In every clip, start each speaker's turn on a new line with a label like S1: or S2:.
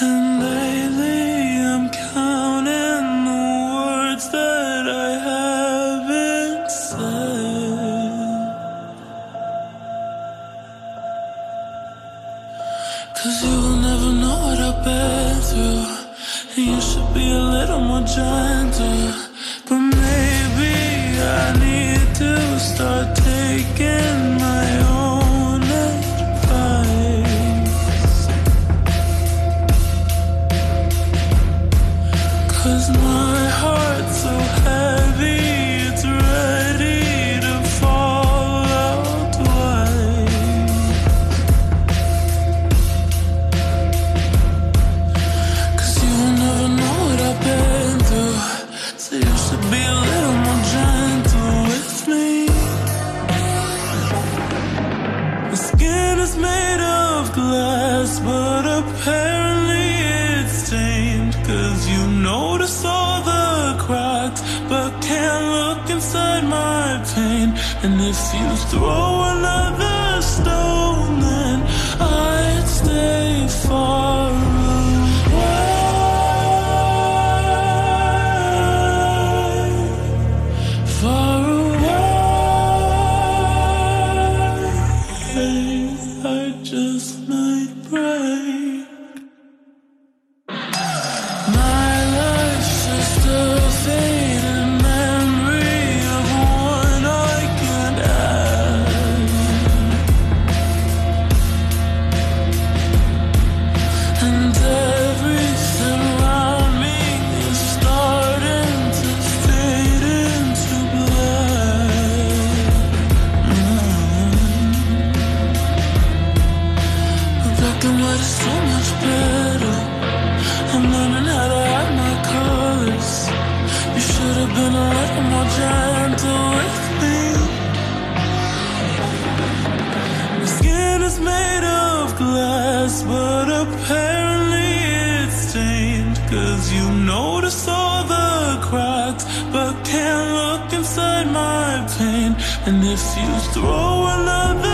S1: And lately, I'm counting the words that I haven't said. Cause you will never know what I've been through. You should be a little more gentle. But maybe I need to start but apparently it's stained. Cause you notice all the cracks, but can't look inside my pain. And if you throw another stone, then I'd stay far And white is so much better. I'm learning how to hide my colors. You should have been a little more gentle with me. My skin is made of glass, but apparently it's stained. Cause you notice all the cracks, but can't look inside my pain. And if you throw another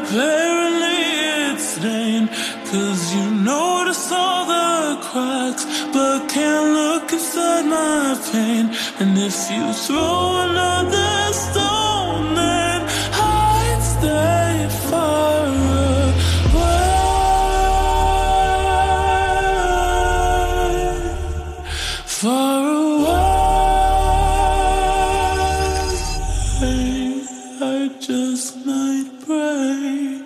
S1: apparently it's stained. Cause you notice all the cracks, but can't look inside my pain. And if you throw another stone, just might break.